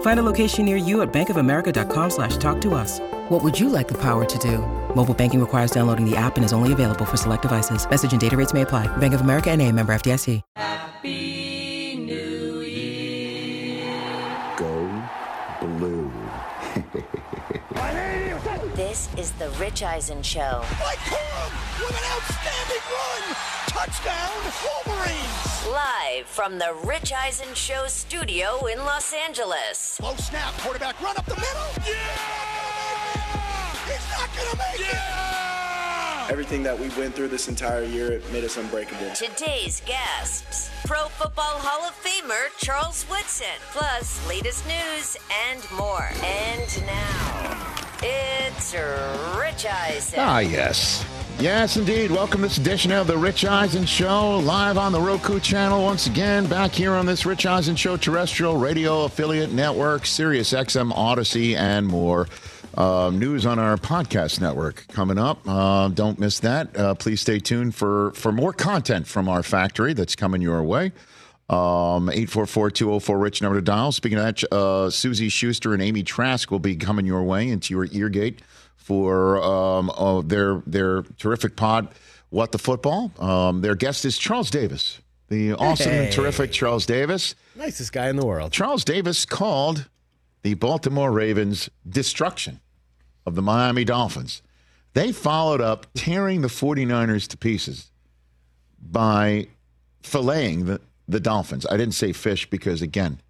Find a location near you at bankofamerica.com slash talk to us. What would you like the power to do? Mobile banking requires downloading the app and is only available for select devices. Message and data rates may apply. Bank of America and a member FDIC. Happy New Year. Go blue. This is the Rich Eisen Show. Mike Corum with an outstanding run. Touchdown, Wolverines. Live from the Rich Eisen Show studio in Los Angeles. Low snap, quarterback run up the middle. Yeah! He's not gonna make it. Everything that we went through this entire year it made us unbreakable. Today's guests Pro Football Hall of Famer Charles Woodson, plus latest news and more. And now, it's Rich Eisen. Ah, yes. Yes, indeed. Welcome to this edition of the Rich Eisen Show, live on the Roku channel once again, back here on this Rich Eisen Show terrestrial radio affiliate network, Sirius XM Odyssey, and more. Uh, news on our podcast network coming up. Uh, don't miss that. Uh, please stay tuned for, for more content from our factory that's coming your way. Um, 844-204-RICH number to dial. Speaking of that, uh, Suzy Shuster and Amy Trask will be coming your way into your ear gate for um, uh, their their terrific pod, What the Football. Um, their guest is Charles Davis, the awesome and terrific Charles Davis. Nicest guy in the world. Charles Davis called the Baltimore Ravens destruction of the Miami Dolphins. They followed up tearing the 49ers to pieces by filleting the, the Dolphins. I didn't say fish because, again,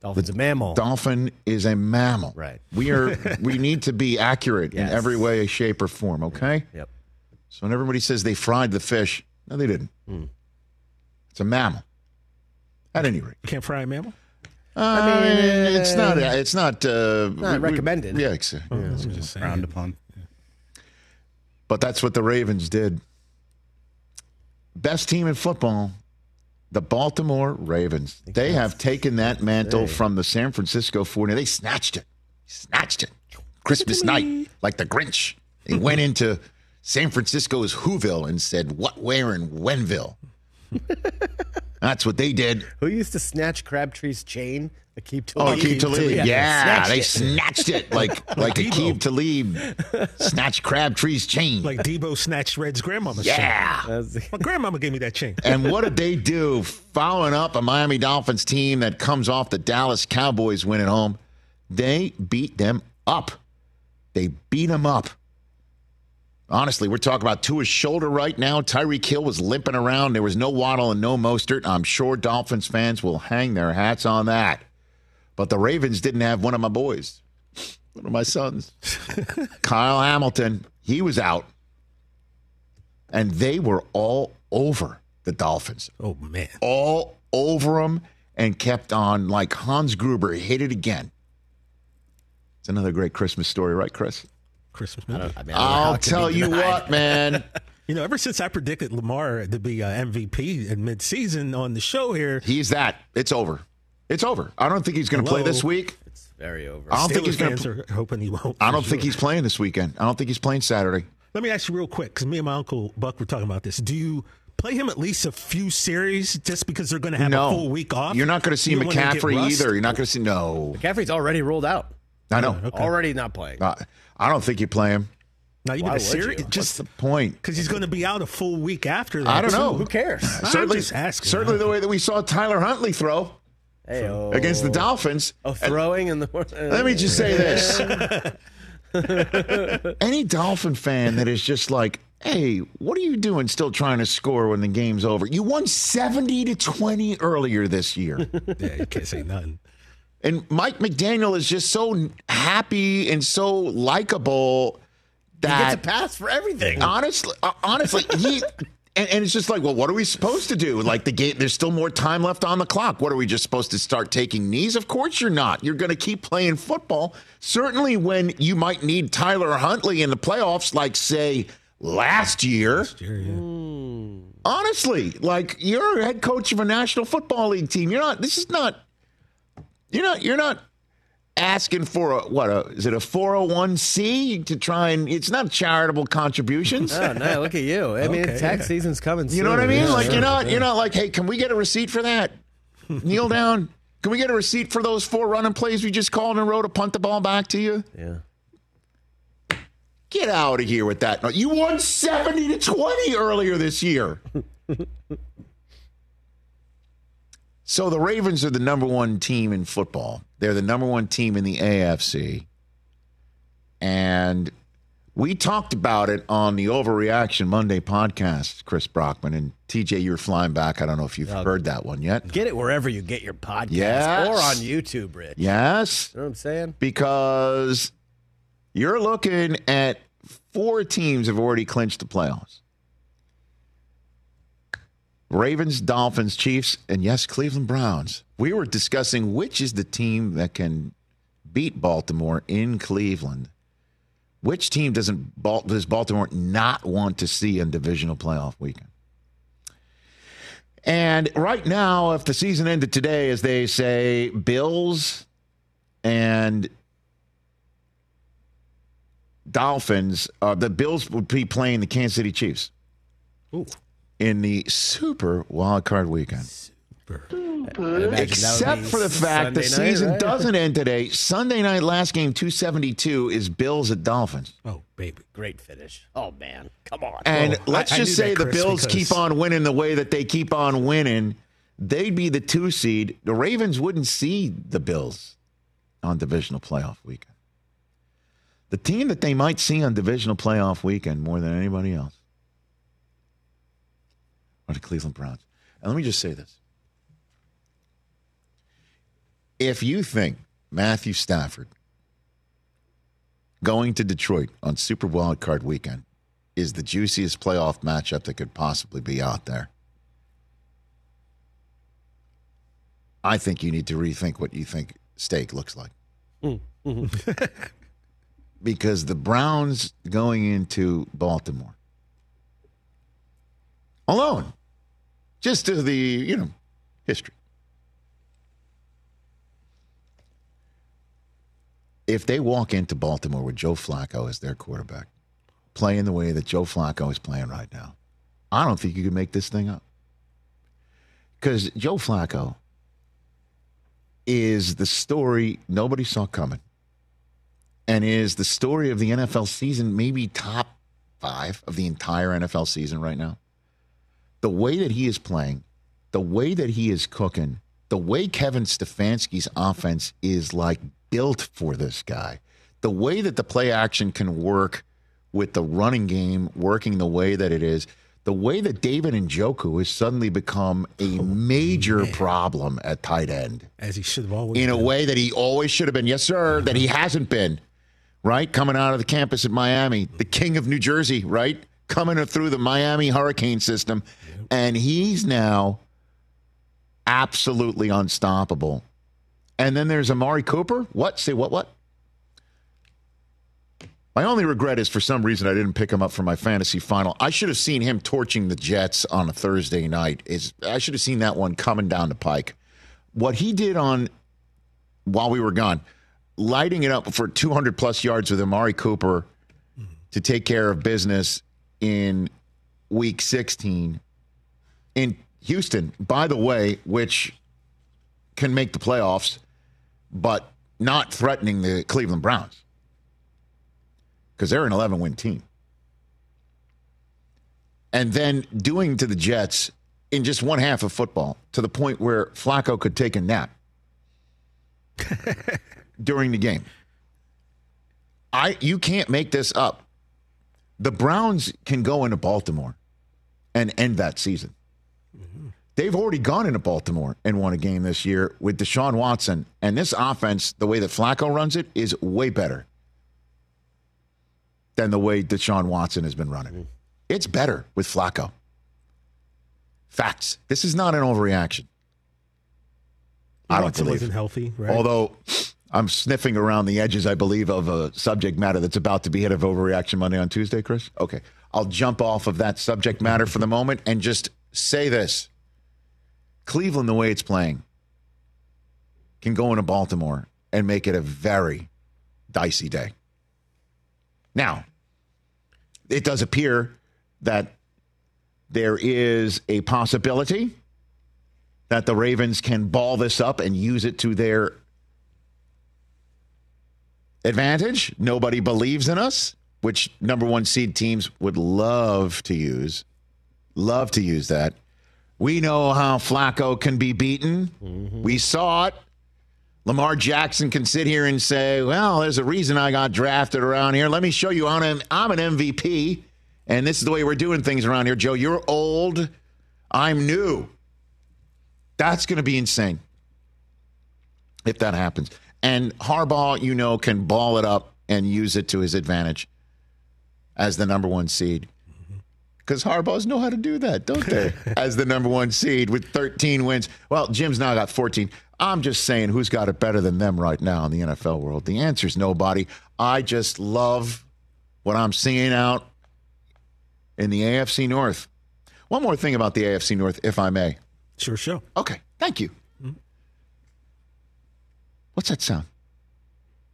Dolphin's a mammal. dolphin is a mammal. Right. We are we need to be accurate Yes. in every way, shape, or form, okay? Yep. So when everybody says they fried the fish, no, they didn't. Hmm. It's a mammal. At any rate. you Can't fry a mammal? I mean, it's not. uh, It's not. Uh, not we- we- recommended. yeah, ex- I'm just. Frowned upon. but that's what the Ravens did. Best team in football, the Baltimore Ravens. They have taken that mantle from the San Francisco 49ers. They snatched it. Snatched it. Christmas night, like the Grinch. They went into San Francisco's Whoville and said, "What, where, and whenville." That's what they did. Who used to snatch Crabtree's chain? Aqib oh, Talib. Oh, Aqib Talib. Yeah, snatched they it. snatched it like like Debo. Aqib Talib snatched Crabtree's chain. Like Debo snatched Red's grandmama's chain. yeah. My grandmama gave me that chain. And what did they do following up a Miami Dolphins team that comes off the Dallas Cowboys win at home? They beat them up. They beat them up. Honestly, we're talking about Tua's shoulder right now. Tyreek Hill was limping around. There was no Waddle and no Mostert. I'm sure Dolphins fans will hang their hats on that. But the Ravens didn't have one of my boys, one of my sons, Kyle Hamilton. He was out. And they were all over the Dolphins Oh, man. all over them and kept on like Hans Gruber hit it again. It's another great Christmas story, right, Chris? Christmas I movie. don't- I mean, I don't know how I'll tell you what, man. You know, ever since I predicted Lamar to be uh, MVP in midseason on the show here, He's that. It's over. It's over. I don't think he's going to play this week. It's very over. I don't think he's going to. are hoping he won't. I don't think sure. he's playing this weekend. I don't think he's playing Saturday. Let me ask you real quick, because me and my uncle Buck were talking about this. Do you play him at least a few series just because they're going to have no, a full week off? You're not going to see You don't wanna get McCaffrey either. You're not going to see no. McCaffrey's already rolled out. I know. Already not playing. Uh, I don't think you play him. Not even Why a would series, you? What's just the point? because he's going to be out a full week after that. I don't too. know. Who cares? Certainly, just asking. certainly the way that we saw Tyler Huntley throw Hey, against the Dolphins. Oh, throwing in the. Let me just say this. Any Dolphin fan that is just like, Hey, what are you doing still trying to score when the game's over? You won 70 to 20 earlier this year. Yeah, you can't say nothing. And Mike McDaniel is just so happy and so likable that He gets a pass for everything. honestly, uh, honestly, he and, and it's just like, well, what are we supposed to do? Like the game, there's still more time left on the clock. What are we just supposed to start taking knees? Of course you're not. You're going to keep playing football. Certainly, when you might need Tyler Huntley in the playoffs, like say last year. Jerry, yeah. Honestly, like you're a head coach of a National Football League team. You're not. This is not. You're not. You're not asking for a what? A, is it a 401c to try and? It's not charitable contributions. Oh no! Look at you. I mean, Okay, tax yeah. season's coming. Soon. You know what I mean? Yeah, like sure. you're not you're not like, hey, can we get a receipt for that? Kneel down. Can we get a receipt for those four running plays we just called in a row to punt the ball back to you? Yeah. Get out of here with that. You won 70 to 20 earlier this year. so the Ravens are the number one team in football. They're the number one team in the AFC. And we talked about it on the Overreaction Monday podcast, Chris Brockman. And TJ, you're flying back. I don't know if you've heard that one yet. Get it wherever you get your podcast Yes. or on YouTube, Rich. Yes. You know what I'm saying? because you're looking at four teams have already clinched the playoffs. Ravens, Dolphins, Chiefs, and yes, Cleveland Browns. We were discussing which is the team that can beat Baltimore in Cleveland. Which team doesn't does Baltimore not want to see in divisional playoff weekend? And right now, if the season ended today, as they say, Bills and Dolphins, uh, the Bills would be playing the Kansas City Chiefs Ooh. In the Super Wild Card Weekend. I'd imagine that would Except for the fact the Sunday night, season right? doesn't end today. Sunday night, last game, 272, is Bills at Dolphins. Oh, baby. Great finish. Oh man, come on. And Well, let's I- I just knew say that, the Chris, Bills because- keep on winning the way that they keep on winning. They'd be the two seed. The Ravens wouldn't see the Bills on divisional playoff weekend. The team that they might see on divisional playoff weekend more than anybody else are the Cleveland Browns. And let me just say this. If you think Matthew Stafford going to Detroit on Super Wild Card weekend is the juiciest playoff matchup that could possibly be out there. I think you need to rethink what you think steak looks like. Mm-hmm. because the Browns going into Baltimore alone, just to the, you know, history. If they walk into Baltimore with Joe Flacco as their quarterback, playing the way that Joe Flacco is playing right now, I don't think you can make this thing up. Because Joe Flacco is the story nobody saw coming and is the story of the NFL season, maybe top five of the entire NFL season right now. The way that he is playing, the way that he is cooking, the way Kevin Stefanski's offense is like built for this guy, the way that the play action can work with the running game working the way that it is, the way that David Njoku has suddenly become a oh, major problem at tight end As he should have always in a way that he always should have been. Yes, sir, that he hasn't been. Right? Coming out of the campus at Miami, the king of New Jersey, right? Coming through the Miami hurricane system. And he's now absolutely unstoppable. And then there's Amari Cooper. What? Say what? What? My only regret is for some reason I didn't pick him up for my fantasy final. I should have seen him torching the Jets on a Thursday night. Is I should have seen that one coming down the pike. What he did on while we were gone, lighting it up for 200 plus yards with Amari Cooper mm-hmm. to take care of business in week 16 in Houston, by the way, which can make the playoffs, but not threatening the Cleveland Browns because they're an 11 win team. And then doing to the Jets in just one half of football to the point where Flacco could take a nap during the game. I you can't make this up. The Browns can go into Baltimore and end that season. They've already gone into Baltimore and won a game this year with Deshaun Watson. And this offense, the way that Flacco runs it, is way better than the way Deshaun Watson has been running. Mm-hmm. It's better with Flacco. Facts. This is not an overreaction. I don't Watson believe. wasn't healthy, right? Although I'm sniffing around the edges, I believe, of a subject matter that's about to be hit of overreaction Monday on Tuesday, Chris. Okay. I'll jump off of that subject matter for the moment and just say this Cleveland, the way it's playing, can go into Baltimore and make it a very dicey day. Now, it does appear that there is a possibility that the Ravens can ball this up and use it to their advantage. Nobody believes in us, which number one seed teams would love to use. Love to use that. We know how Flacco can be beaten. Mm-hmm. We saw it. Lamar Jackson can sit here and say, well, there's a reason I got drafted around here. Let me show you I'm, I'm an MVP, and this is the way we're doing things around here. Joe, you're old. I'm new. That's going to be insane if that happens. And Harbaugh, you know, can ball it up and use it to his advantage as the number one seed. Because Harbaughs know how to do that, don't they? as the number one seed with 13 wins. Well, Jim's now got 14. I'm just saying who's got it better than them right now in the NFL world. The answer is nobody. I just love what I'm seeing out in the AFC North. One more thing about the AFC North, if I may. Sure, sure. Okay, thank you. What's that sound?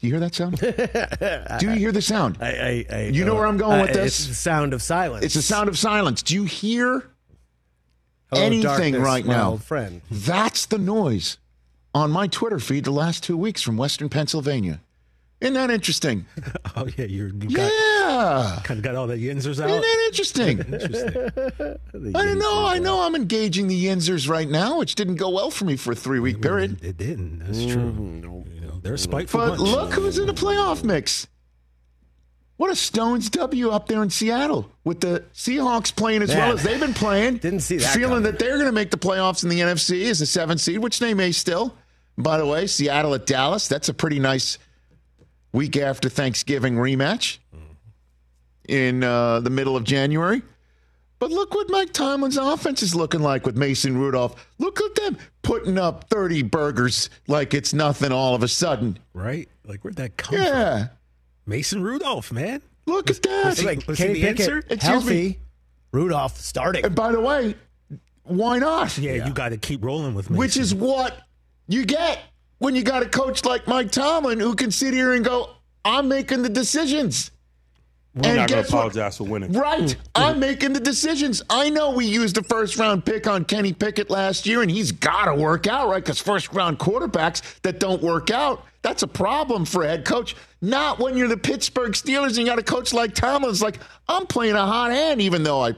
Do you hear that sound? Do you hear the sound? I, I, I, You know where I'm going with uh, this? It's the sound of silence. It's the sound of silence. Do you hear Hello, anything darkness, right now? old friend. That's the noise on my Twitter feed the last two weeks from Western Pennsylvania. Isn't that interesting? Oh yeah, you're, you got Yeah. kind of got all the yinzers out. Isn't that interesting? Interesting. I don't know. I know uh, I'm engaging the Yinzers right now, which didn't go well for me for a three week period. It didn't. That's true. Mm, you know, they're a spiteful But bunch. look who's in the playoff mix. What a Stones W up there in Seattle with the Seahawks playing as Man. well as they've been playing. Didn't see that Feeling coming. that they're going to make the playoffs in the NFC as a seven seed, which they may still. By the way, Seattle at Dallas, that's a pretty nice week after Thanksgiving rematch in uh, the middle of January. But look what Mike Tomlin's offense is looking like with Mason Rudolph. Look at them putting up 30 burgers like it's nothing all of a sudden. right? Like where'd that come from? Yeah. Mason Rudolph, man. Look at that. was he- Like was he Kenny the Pickett, answer? Excuse healthy. me? Rudolph starting. And by the way, why not? Yeah, you got to keep rolling with Mason. Which is what you get when you got a coach like Mike Tomlin who can sit here and go, I'm making the decisions. We're And not going to what? apologize for winning. Right. I'm making the decisions. I know we used a first round pick on Kenny Pickett last year, and he's got to work out, right? Because first round quarterbacks that don't work out, that's a problem for a head coach. Not when you're the Pittsburgh Steelers and you got a coach like Tomlin's like, I'm playing a hot hand, even though I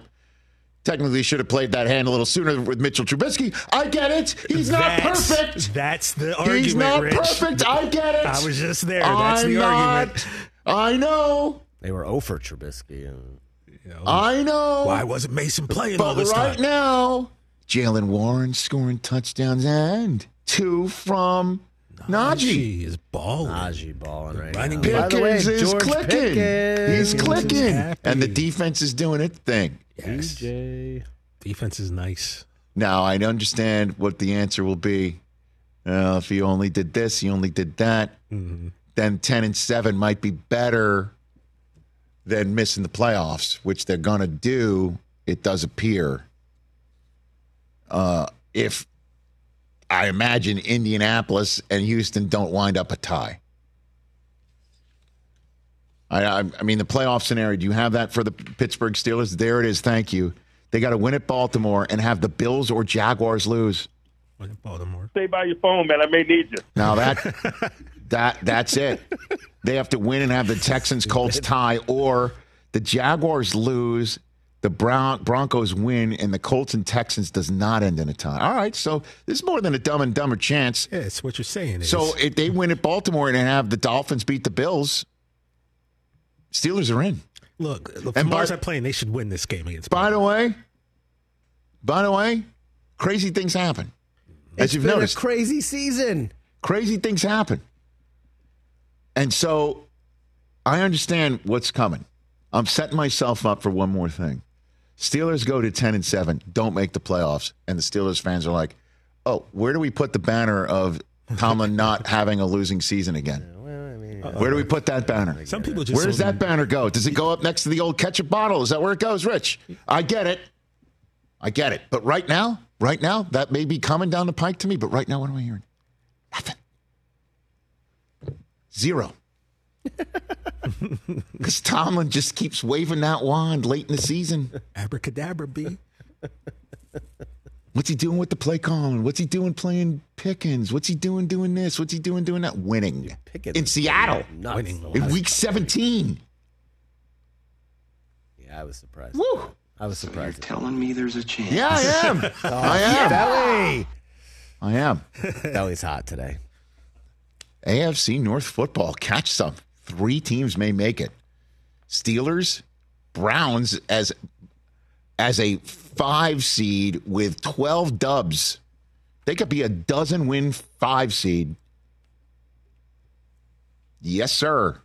technically should have played that hand a little sooner with Mitchell Trubisky. I get it. He's not That's- perfect. That's the argument. He's not Rich. perfect. I get it. I was just there. That's I'm the not. argument. I know. They were 0 for Trubisky. And I know. Why wasn't Mason playing all But this right time? now, Jaylen Warren scoring touchdowns and two from Najee. He is balling. Najee balling right Running now. By the way, Pickens is George clicking. Pickens. He's clicking. happy. And the defense is doing its thing. Yes. DJ. Defense is nice. Now, I understand what the answer will be. Uh, if he only did this, he only did that, Mm-hmm. then 10 and 7 might be better than missing the playoffs, which they're going to do, it does appear. Uh, if I imagine Indianapolis and Houston don't wind up a tie. I, I, I mean, the playoff scenario, do you have that for the Pittsburgh Steelers? There it is. Thank you. They got to win at Baltimore and have the Bills or Jaguars lose. Baltimore. Stay by your phone, man. I may need you. Now that that that's it. They have to win and have the Texans Colts tie, or the Jaguars lose, the Brown Broncos win, and the Colts and Texans does not end in a tie. All right, so this is more than a dumb and dumber chance. Yeah, it's what you're saying. Is. So if they win at Baltimore and have the Dolphins beat the Bills, Steelers are in. Look, the And Mars by- are playing. They should win this game against. By the way, by the way, crazy things happen. As It's you've been noticed, a crazy season. crazy things happen. And so I understand what's coming. I'm setting myself up for one more thing. Steelers go to 10 and 7, don't make the playoffs. And the Steelers fans are like, oh, where do we put the banner of Tomlin not having a losing season again? Where do we put that banner? Some people just Where does don't- that banner go? Does it go up next to the old ketchup bottle? Is that where it goes, Rich? I get it. I get it. But right now, right now, that may be coming down the pike to me. But right now, what am I hearing? Nothing. Zero. Because Tomlin just keeps waving that wand late in the season. abracadabra B. What's he doing with the play calling? What's he doing playing Pickens? What's he doing doing this? What's he doing doing that? Winning Pickens in Seattle Nuts. Winning. in week 17. Yeah, I was surprised. Woo! I was surprised. So you're telling me there's a chance. Yeah, I am. Oh, I am. Belly. I am. Belly's hot today. AFC North football. Catch some. Three teams may make it. Steelers, Browns as as a five seed with 12 dubs. They could be a dozen win five seed. Yes, sir.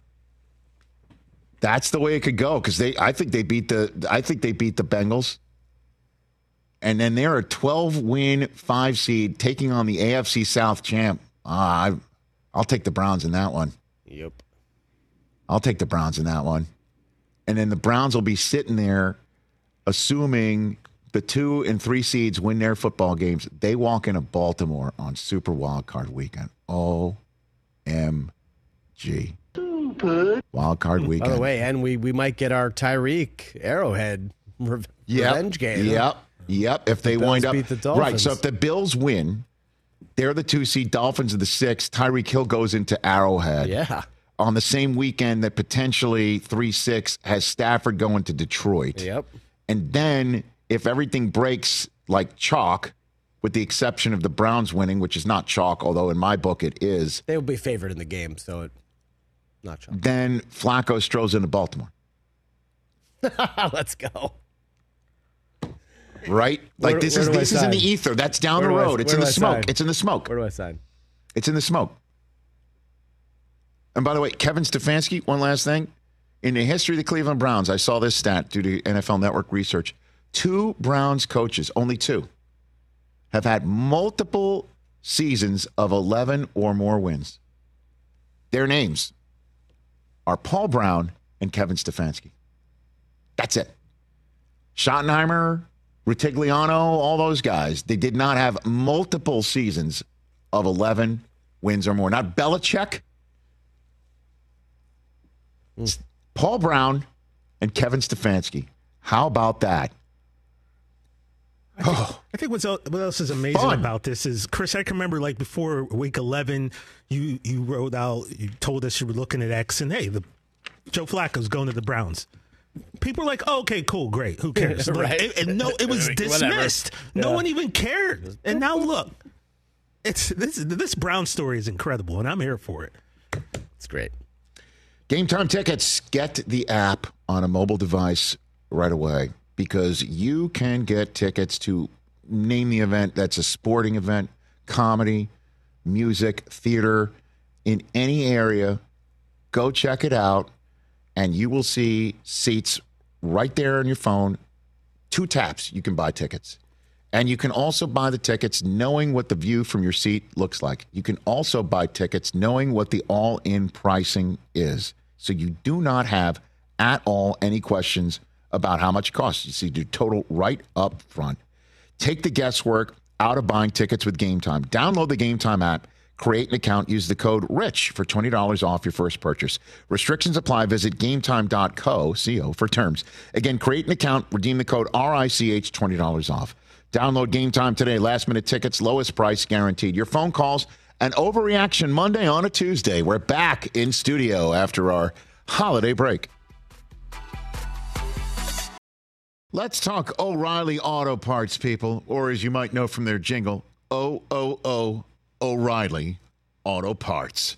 That's the way it could go because they I think they beat the I think they beat the Bengals. And then they're a 12 win five seed taking on the AFC South champ. Ah, I, I'll take the Browns in that one. Yep. I'll take the Browns in that one. And then the Browns will be sitting there assuming the two and three seeds win their football games. They walk into Baltimore on Super Wild Card weekend. O M G. Wild Card Weekend. By the way, and we we might get our Tyreek Arrowhead rev- Yep. revenge game. Yep. Yep. If they Bills wind up beat the right, so if the Bills win, they're the two seed. Dolphins are the six. Tyreek Hill goes into Arrowhead. Yeah. On the same weekend that potentially three six has Stafford going to Detroit. Yep. And then if everything breaks like chalk, with the exception of the Browns winning, which is not chalk, although in my book it is, They will be favored in the game, so it not chalk. then Flacco strolls into Baltimore. Let's go. Right? Like Where- this where is this is in the ether. That's down Where the do I- road. it's in the smoke. sign? It's in the smoke. Where do I sign? It's in the smoke. And by the way, Kevin Stefanski, one last thing. In the history of the Cleveland Browns, I saw this stat due to NFL Network research. Two Browns coaches, only two, have had multiple seasons of 11 or more wins. Their names are Paul Brown and Kevin Stefanski. That's it. Schottenheimer, Rutigliano, all those guys, they did not have multiple seasons of 11 wins or more. Not Belichick. It's Paul Brown and Kevin Stefanski. How about that? Oh. I think what's el- what else is amazing Fun. about this is Chris. I can remember like before week eleven, you you wrote out, you told us you were looking at X, and hey, the Joe Flacco's going to the Browns. People are like, oh, okay, cool, great. Who cares? Like, Right. and- and no, it was Whatever. dismissed. No one even cared. And now look, it's this this Brown story is incredible, and I'm here for it. It's great. Game time tickets. Get the app on a mobile device right away because you can get tickets to name the event that's a sporting event, comedy, music, theater in any area. Go check it out, and you will see seats right there on your phone. Two taps, you can buy tickets. And you can also buy the tickets knowing what the view from your seat looks like. You can also buy tickets knowing what the all in pricing is. So you do not have at all any questions about how much it costs. You see, do total right up front. Take the guesswork out of buying tickets with Game Time. Download the Game Time app, create an account, use the code RICH for $20 off your first purchase. Restrictions apply. Visit gametime.co co, for terms. Again, create an account, redeem the code RICH, $20 off. Download Game Time today. Last minute tickets, lowest price guaranteed. Your phone calls, an overreaction Monday on a Tuesday. We're back in studio after our holiday break. Let's talk O'Reilly Auto Parts, people, or as you might know from their jingle, O O O O'Reilly Auto Parts.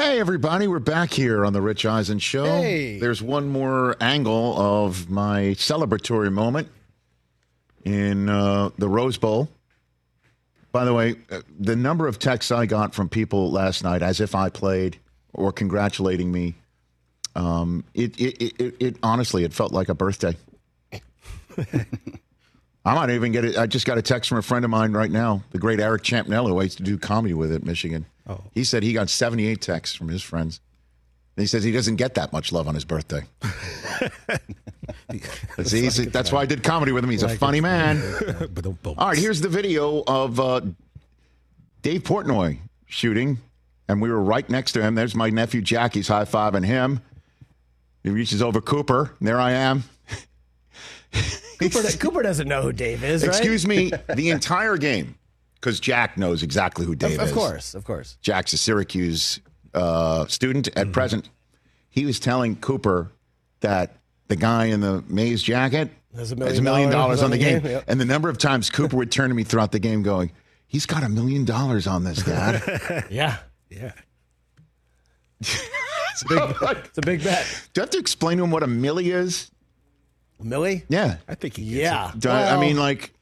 Hey, everybody, we're back here on the Rich Eisen Show. Hey. There's one more angle of my celebratory moment in uh, the Rose Bowl. By the way, uh, the number of texts I got from people last night as if I played or congratulating me, um, it, it, it, it, it honestly, it felt like a birthday. I might even get it. I just got a text from a friend of mine right now, the great Eric Champnell, who used to do comedy with it, Michigan. Oh. He said he got 78 texts from his friends. And he says he doesn't get that much love on his birthday. That's, easy. That's why I did comedy with him. He's a funny man. All right, here's the video of uh, Dave Portnoy shooting, and we were right next to him. There's my nephew Jackie's high fiving him. He reaches over Cooper. And there I am. Cooper, Cooper doesn't know who Dave is, right? Excuse me, the entire game, because Jack knows exactly who Dave Of, is. of course, of course. Jack's a Syracuse uh, student at Mm-hmm. present. He was telling Cooper that the guy in the Mays jacket Has a has million a million dollars dollars on the game. yep. And the number of times Cooper would turn to me throughout the game going, He's got a million dollars on this, Dad. Yeah, Yeah. it's a big, it's a big bet. Do I have to explain to him what a milli is? Millie? Yeah. I think he gets Yeah. it. Do I, I mean, like,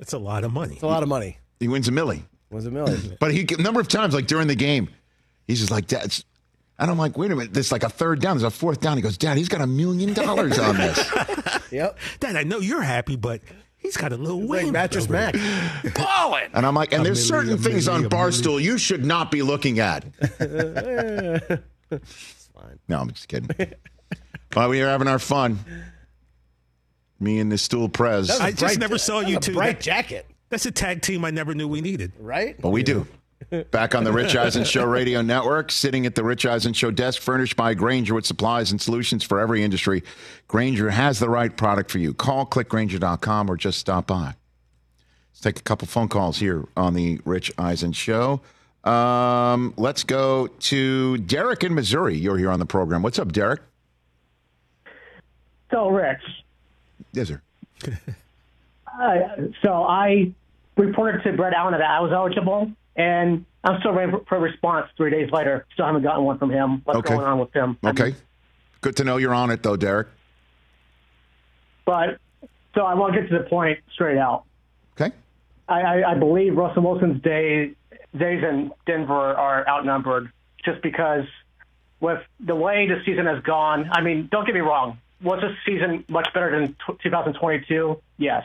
It's a lot of money. it's a lot of money. he wins a milli. Was a Millie? But he a number of times, like during the game, he's just like, Dad, and I'm like, wait a minute, there's like a third down, there's a fourth down. He goes, Dad, he's got a million dollars on this. yep. Dad, I know you're happy, but he's got a little Like wing. Mattress over Mack. Ballin'. And I'm like, and A there's milli, certain a things milli, on a Barstool you should not be looking at. It's fine. No, I'm just kidding. but we are having our fun, me and the stool prez, That was a I just bright- never saw you two. Bright That- jacket, That's a tag team I never knew we needed. right? but we do. Back on the Rich Eisen Show Radio Network, sitting at the Rich Eisen Show desk, furnished by Grainger with supplies and solutions for every industry. Grainger has the right product for you. Call clickgrainger.com or just stop by. Let's take a couple phone calls here on the Rich Eisen Show. Um, let's go to Derek in Missouri. You're here on the program. What's up, Derek? So, Rich, Yes, sir. uh, so I reported to Brett Allen that I was eligible, and I'm still waiting for, a response three days later. Still haven't gotten one from him. What's Okay. going on with him? Okay. Good to know you're on it, though, Derek. But so I want to get to the point straight out. Okay. I, I, I believe Russell Wilson's day, days in Denver are outnumbered just because with the way the season has gone, I mean, don't get me wrong. Was this season much better than 2022? Yes.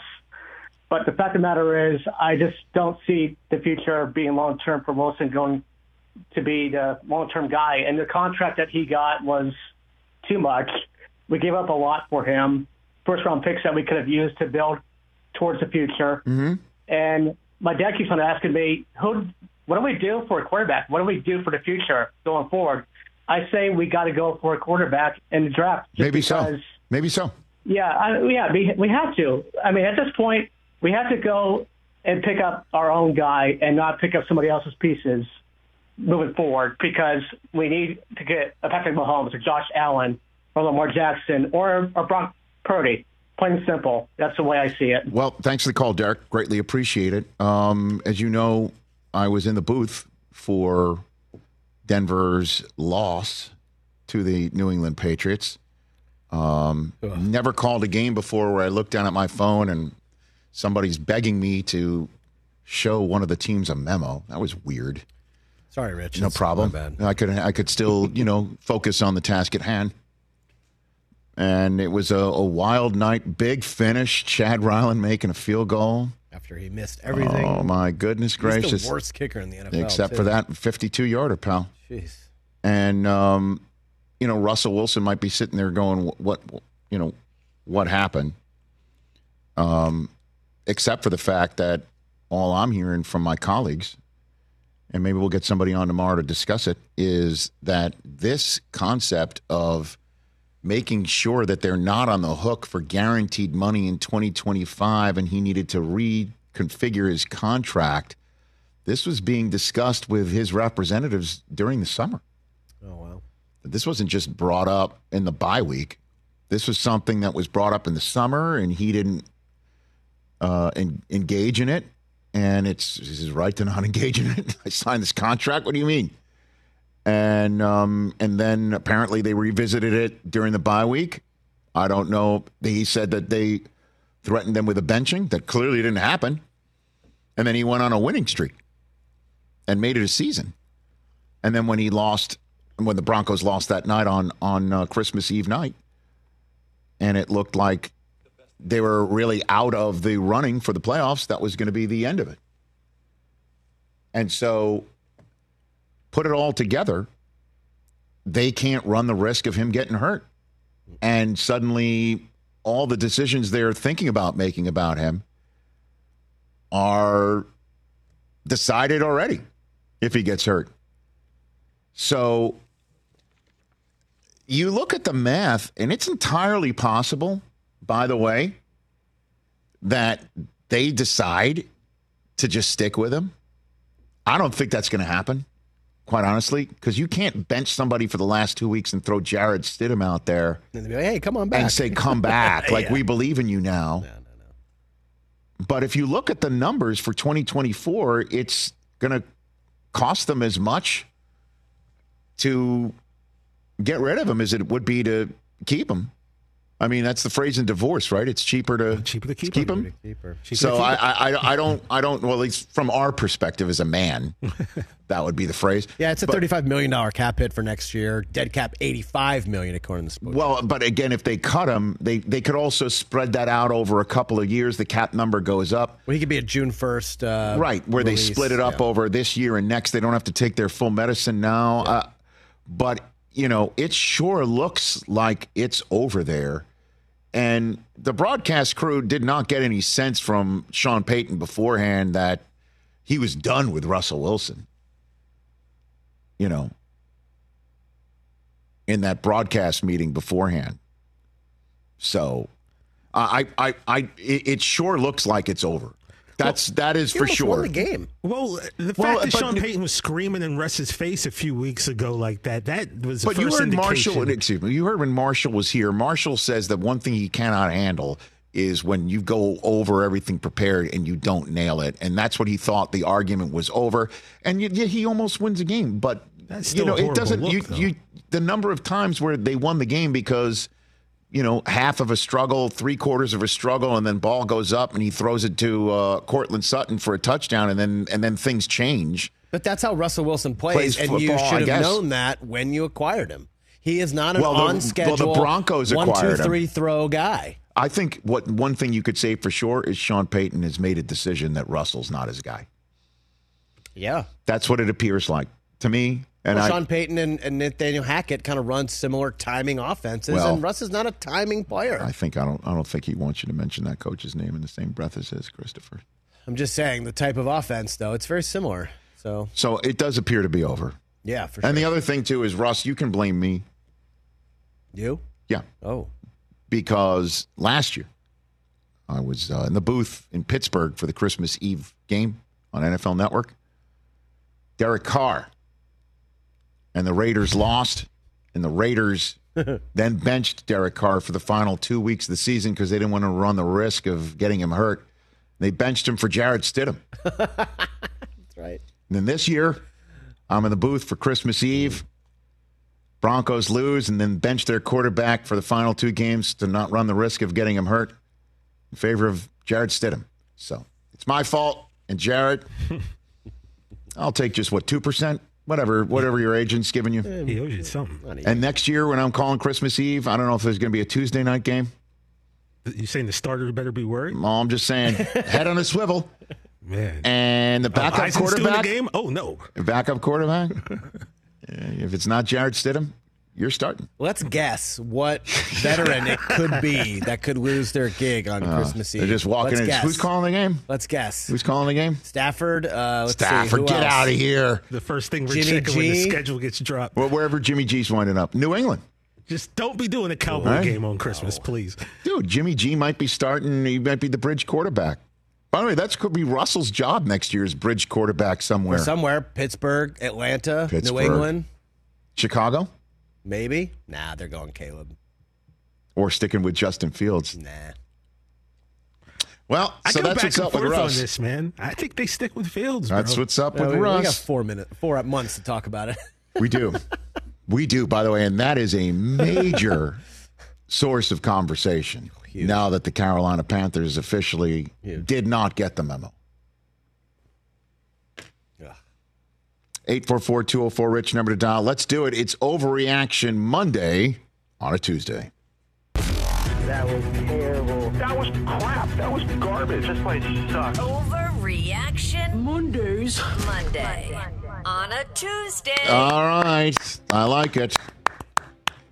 But the fact of the matter is, I just don't see the future being long term for Wilson going to be the long-term guy, and the contract that he got was too much. We gave up a lot for him, first-round picks that we could have used to build towards the future. Mm-hmm. And my dad keeps on asking me, "Who? What do we do for a quarterback? What do we do for the future going forward?" I say we got to go for a quarterback in the draft. Maybe because, so. Maybe so. Yeah, I, yeah, we, we have to. I mean, at this point, we have to go and pick up our own guy and not pick up somebody else's pieces moving forward because we need to get a Patrick Mahomes or Josh Allen or Lamar Jackson or, or Brock Purdy. Plain and simple. That's the way I see it. Well, thanks for the call, Derek. Greatly appreciate it. Um, as you know, I was in the booth for Denver's loss to the New England Patriots. Um, never called a game before where I looked down at my phone and somebody's begging me to show one of the teams a memo. That was weird. Sorry, Rich. No problem. I could I could still you know focus on the task at hand. And it was a, a wild night, big finish. Chad Ryland making a field goal. After he missed everything. Oh my goodness He's gracious! the worst kicker in the NFL. except too. for that 52 yarder, pal. Jeez. And um, you know, Russell Wilson might be sitting there going, "What, you know, what happened?" Um, except for the fact that all I'm hearing from my colleagues, and maybe we'll get somebody on tomorrow to discuss it, is that this concept of making sure that they're not on the hook for guaranteed money in 2025 and he needed to reconfigure his contract. This was being discussed with his representatives during the summer. Oh, wow. This wasn't just brought up in the bye week. This was something that was brought up in the summer, and he didn't uh, en- engage in it. And it's it's his right to not engage in it. I signed this contract. What do you mean? And um, and then apparently they revisited it during the bye week. I don't know. He said that they threatened them with a benching. That clearly didn't happen. And then he went on a winning streak and made it a season. And then when he lost, when the Broncos lost that night on on uh, Christmas Eve night, and it looked like they were really out of the running for the playoffs, that was going to be the end of it. And so, put it all together, they can't run the risk of him getting hurt. And suddenly, all the decisions they're thinking about making about him are decided already if he gets hurt. So you look at the math, and it's entirely possible, by the way, that they decide to just stick with him. I don't think that's going to happen, quite honestly, because you can't bench somebody for the last two weeks and throw Jarrett Stidham out there And be like, hey, come on back. and say, come back. Like, Yeah. we believe in you now. But if you look at the numbers for 2024, it's going to cost them as much to get rid of him as it would be to keep him. I mean, that's the phrase in divorce, right? It's cheaper to cheaper to keep, keep him. him. Keeper. So I, I, I- don't, I don't. Well, at least from our perspective as a man, that would be the phrase. Yeah, it's a But- thirty-five million dollar cap hit for next year. Dead cap eighty-five million according to the sport. Well, but again, if they cut him, they they could also spread that out over a couple of years. The cap number goes up. Well, he could be a June first. Uh, right where release. they split it up Yeah. over this year and next they don't have to take their full medicine now uh, but you know it sure looks like it's over there and the broadcast crew did not get any sense from sean payton beforehand that he was done with russell wilson you know in that broadcast meeting beforehand. So i i i, it sure looks like it's over that's that is He for sure won the game. Well, the Well, fact that Sean Payton was screaming in Russ's face a few weeks ago like that, that was the But you heard indication. Marshall. Excuse me. You heard when Marshall was here. Marshall says that one thing he cannot handle is when you go over everything prepared and you don't nail it, and that's what he thought the argument was over. And yet yet he almost wins a game, but That's you know a it doesn't. look, you you the number of times where they won the game because. You know, half of a struggle, three quarters of a struggle, and then ball goes up, and he throws it to uh, Courtland Sutton for a touchdown, and then and then things change. But that's how Russell Wilson plays, Plays and you football, should have known that when you acquired him. He is not an Well, the- well, the Broncos one, two, acquired him. throw guy. I think what one thing you could say for sure is Sean Payton has made a decision that Russell's not his guy. Yeah. That's what it appears like to me. And well, I, Sean Payton and, and Nathaniel Hackett kind of run similar timing offenses, Well- and Russ is not a timing player. I think I don't. I don't think he wants you to mention that coach's name in the same breath as his, Christopher. I'm just saying the type of offense, though, it's very similar. So So it does appear to be over. yeah, for sure. And the other thing too is Russ, you can blame me. you? Yeah, Oh, because last year I was uh, in the booth in Pittsburgh for the Christmas Eve game on NFL Network. Derek Carr and the Raiders lost, and the Raiders then benched Derek Carr for the final two weeks of the season because they didn't want to run the risk of getting him hurt. They benched him for Jarrett Stidham. that's right. And then this year, I'm in the booth for Christmas Eve. Broncos lose and then bench their quarterback for the final two games to not run the risk of getting him hurt in favor of Jarrett Stidham. So it's my fault. And Jarrett, I'll take just what, 2%? Whatever, whatever your agent's giving you. He owes you something. And next year, when I'm calling Christmas Eve, I don't know if there's going to be a Tuesday night game. You saying the starter better be worried? Well, I'm just saying, head on a swivel. Man. And the oh, backup Eisen's still in the quarterback. game? Oh no. Backup quarterback. if it's not Jarrett Stidham, you're starting. Let's guess what veteran it could be that could lose their gig on Christmas Eve. Uh, They're just walking Let's in. Guess. Who's calling the game? Let's guess. Who's calling the game? Stafford. Uh, let's see, Stafford, who get else? out of here. The first thing we're Jimmy checking when the schedule gets dropped. Well, wherever Jimmy G's winding up. New England. Just don't be doing a cowboy Right? game on Christmas, please. Dude, Jimmy G might be starting. He might be the bridge quarterback. By the way, that could be Russell's job next year as bridge quarterback somewhere. Somewhere. Pittsburgh, Atlanta, New England. Chicago? Maybe. Nah, they're going Caleb. Or sticking with Justin Fields. Nah. Well, I so go that's back what's and up with forth on Russ. this, man. I think they stick with Fields. Bro. That's what's up Uh, with we, we got four minutes, four months to talk about it. We do. we do, by the way, and that is a major source of conversation now that the Carolina Panthers officially did not get the memo. 844 Rich, number to dial. Let's do it. It's Overreaction Monday on a Tuesday. That was terrible. That was crap. That was garbage. This place sucks. Overreaction Mondays. Monday. Monday. On a Tuesday. All right. I like it.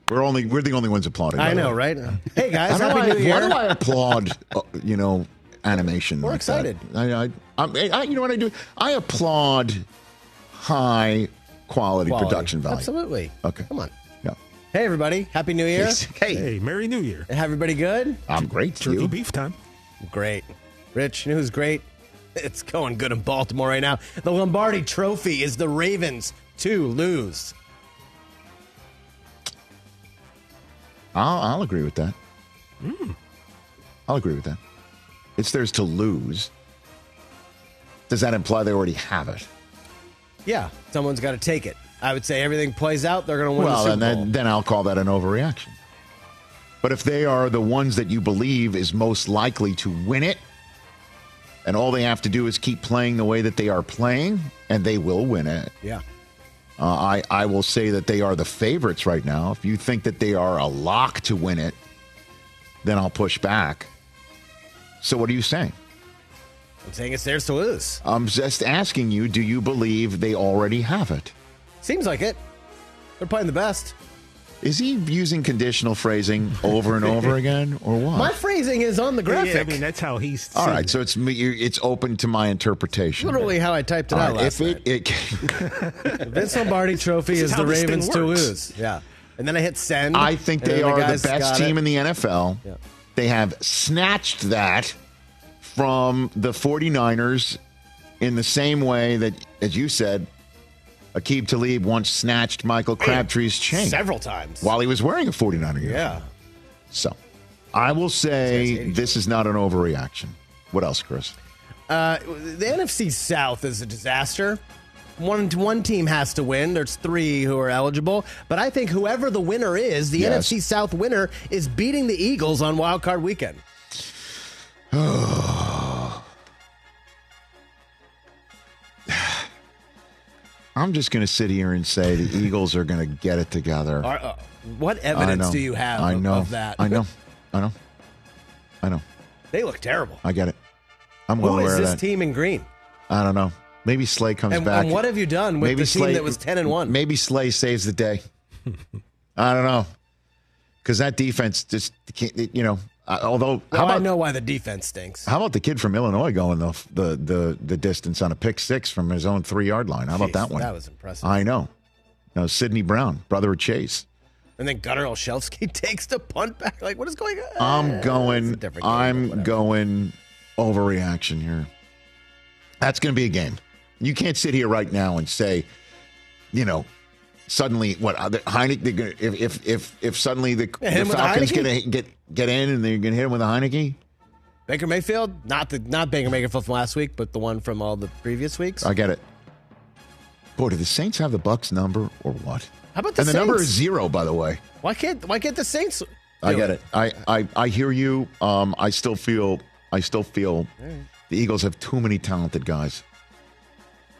We're only we're the only ones applauding. I know, way. right? Hey guys, How do happy I- New Year. Why do I applaud? Uh, you know, animation. We're like that? excited. I, I, I'm- I, you know what I do? I applaud high quality, Quality. production value. Absolutely. Okay. Come on. Yeah. Hey everybody, happy New Year. Hey, Hey, Merry New Year. Everybody good? I'm great. Turkey You? beef time. Great. Rich, you know who's great? It's going good in Baltimore right now. The Lombardi Trophy is the Ravens to lose. I'll, I'll agree with that. Hmm. I'll agree with that. It's theirs to lose. Does that imply they already have it? Yeah, someone's got to take it. I would say everything plays out, they're going to win well, the and then, then I'll call that an overreaction. But if they are the ones that you believe is most likely to win it, and all they have to do is keep playing the way that they are playing, and they will win it. yeah. Uh, I, I will say that they are the favorites right now. If you think that they are a lock to win it, then I'll push back. So, what are you saying? I'm saying it's theirs to lose. I'm just asking you do you believe they already have it? Seems like it. They're playing the best. Is he using conditional phrasing over and over again, or what? My phrasing is on the graphic. Yeah, I mean, that's how he's. All right, it. so it's me- it's open to my interpretation. Literally how I typed it All out right, last if night. it, it Vince Lombardi Trophy This is is the how this thing Ravens to lose. Yeah. And then I hit send. I think they are the guys best team it. in the NFL. Yeah. They have snatched that from the 49ers in the same way that, as you said, Aqib Talib once snatched Michael Crabtree's chain several times. while he was wearing a 49er uniform. Yeah. So I will say this is not an overreaction. What else, Chris? Uh, the NFC South is a disaster. One one team has to win. There's three who are eligible, but I think whoever the winner is, the Yes. NFC South winner is beating the Eagles on Wild Card Weekend. I'm just going to sit here and say the Eagles are going to get it together. Are, uh, what evidence do you have I know. of that? I know. I know. I know. they look terrible. I get it. I'm well Who is this that. team in green? I don't know. Maybe Slay comes And, back. and what have you done with maybe the team that was ten and one? Maybe Slay saves the day. I don't know. Because that defense just, can't, you know, uh, although, Well, how I about, know why the defense stinks. how about the kid from Illinois going the, the, the, the distance on a pick six from his own three yard line? How about Jeez, that one? that was impressive. I know. No, Sydney Brown, brother of Chase. And then Gunnar Olszewski takes the punt back. Like, what is going on? I'm going. game, I'm going overreaction here. That's going to be a game. You can't sit here right now and say, you know, suddenly what uh, Heinicke. They're gonna, if if if if suddenly the, the him with a Falcons going to get get in and they're going to hit him with a Heinicke, Baker Mayfield, not the not Baker Mayfield from last week, but the one from all the previous weeks. I get it. Boy, do the Saints have the Bucks number or what? How about the and the number is zero, by the way. Why can't Why can't the Saints? I get it. I, I, I hear you. Um, I still feel I still feel the Eagles have too many talented guys.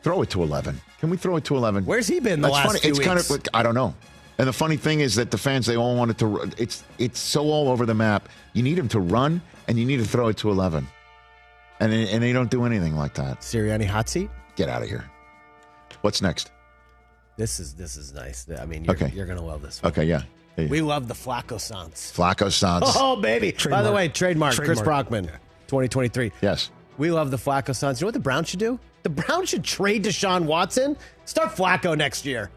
Throw it to eleven. Can we throw it to eleven? Where's he been the That's last funny. few it's kind weeks? of I don't know. And the funny thing is that the fans they all wanted to. It's it's so all over the map. You need him to run and you need to throw it to eleven, and and they don't do anything like that. Sirianni hot seat. Get out of here. What's next? This is this is nice. I mean, you're, Okay. you're gonna love this. One. Okay, yeah. Hey, We love the Flacco Sans. Flacco Sans. Oh baby! By the Trademark. way, trademark, Chris Trademark. Brockman, 2023. Yes. We love the Flacco Sans. You know what the Browns should do? The Browns should trade Deshaun Watson. Start Flacco next year.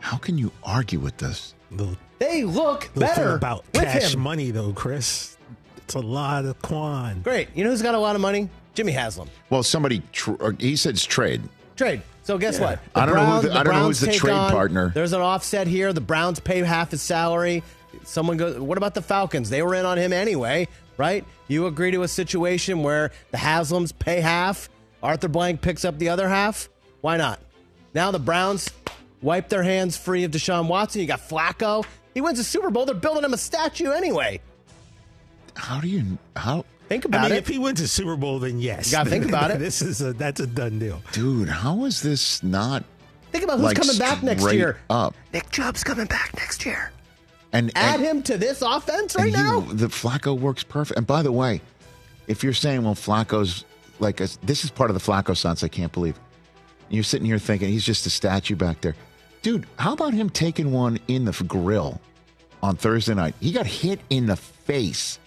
How can you argue with this? The They look the thing better about with cash him. money, though, Chris. It's a lot of quan. Great. You know who's got a lot of money? Jimmy Haslam. Well, somebody tr- uh, he said it's trade. Trade. So guess what? I don't know who the- I don't know Browns who's the take trade on- partner. There's an offset here. The Browns pay half his salary. Someone goes. What about the Falcons? They were in on him anyway, right? You agree to a situation where the Haslams pay half. Arthur Blank picks up the other half. Why not? Now the Browns wipe their hands free of Deshaun Watson. You got Flacco. He wins a Super Bowl. They're building him a statue anyway. How do you how Think I about mean, it. if he wins a Super Bowl, then yes. You gotta think about it. this is a that's a done deal. dude, how is this not Think about who's like coming back next year. Up. Nick Chubb's coming back next year. And Add and, him to this offense right and you- now. the Flacco works perfect. And by the way, if you're saying, well, Flacco's like a, this is part of the Flacco sense, I can't believe. You're sitting here thinking he's just a statue back there. Dude, how about him taking one in the grill on Thursday night? He got hit in the face,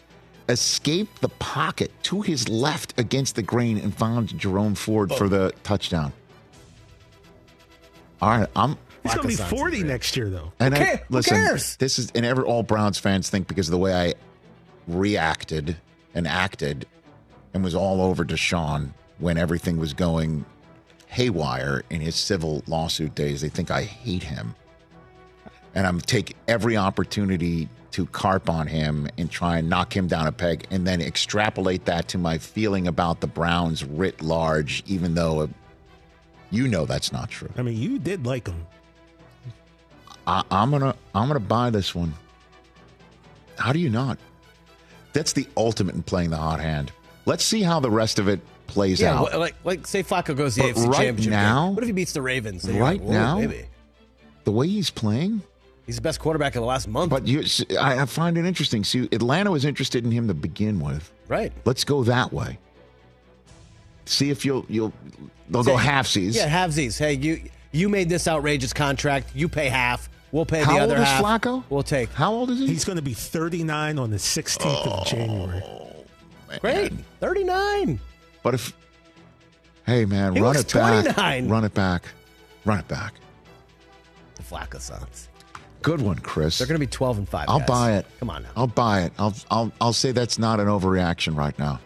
escaped the pocket to his left against the grain, and found Jerome Ford oh. for the touchdown. All right, I'm He's going to be 40 great. next year, though. and Who I, ca- who listen, cares? this is and ever all Browns fans think because of the way I reacted and acted and was all over Deshaun when everything was going haywire in his civil lawsuit days. They think I hate him, and I'm take every opportunity to carp on him and try and knock him down a peg, and then extrapolate that to my feeling about the Browns writ large, even though. uh, you know that's not true. I mean, you did like him. I, I'm gonna I'm gonna buy this one. How do you not? That's the ultimate in playing the hot hand. Let's see how the rest of it plays Yeah, out. like like say Flacco goes to the But AFC right Championship. now- game. what if he beats the Ravens? Right like, now, maybe. the way he's playing. he's the best quarterback of the last month. But you, I, I find it interesting. See, Atlanta was interested in him to begin with. right. Let's go that way. See if you'll you'll they'll go Say- halfsies. Yeah, halvesies. Hey, you you made this outrageous contract. You pay half. We'll pay How the old other is half. Flacco? We'll take. How old is he? He's going to be 39 on the 16th of oh, January. Great. 39. But if, hey man, He run looks it back. Run it back. Run it back. The Flacco Suns. Good one, Chris. They're going to be 12 and 5. I'll guys. buy it. Come on now. I'll buy it. I'll I'll I'll say that's not an overreaction right now.